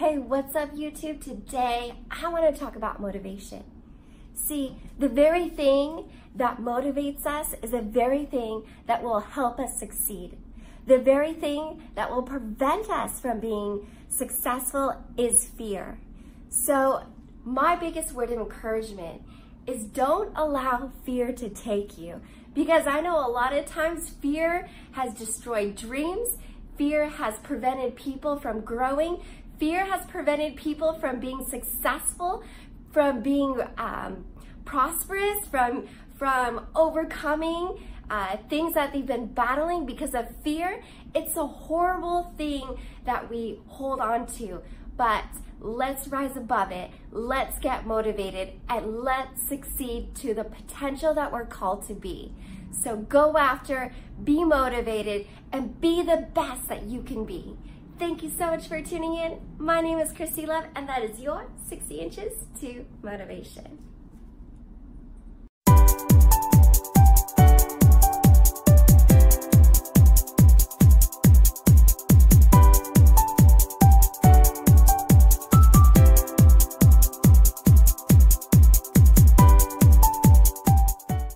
Hey, what's up YouTube? Today I want to talk about motivation. See, the very thing that motivates us is the very thing that will help us succeed. The very thing that will prevent us from being successful is fear. So my biggest word of encouragement is don't allow fear to take you. Because I know a lot of times fear has destroyed dreams, fear has prevented people from growing, fear has prevented people from being successful, from being um, prosperous, from, from overcoming uh, things that they've been battling because of fear. It's a horrible thing that we hold on to, but let's rise above it. Let's get motivated and let's succeed to the potential that we're called to be. So go after, be motivated, and be the best that you can be. Thank you so much for tuning in. My name is Christy Love, and that is your 60 Inches to Motivation.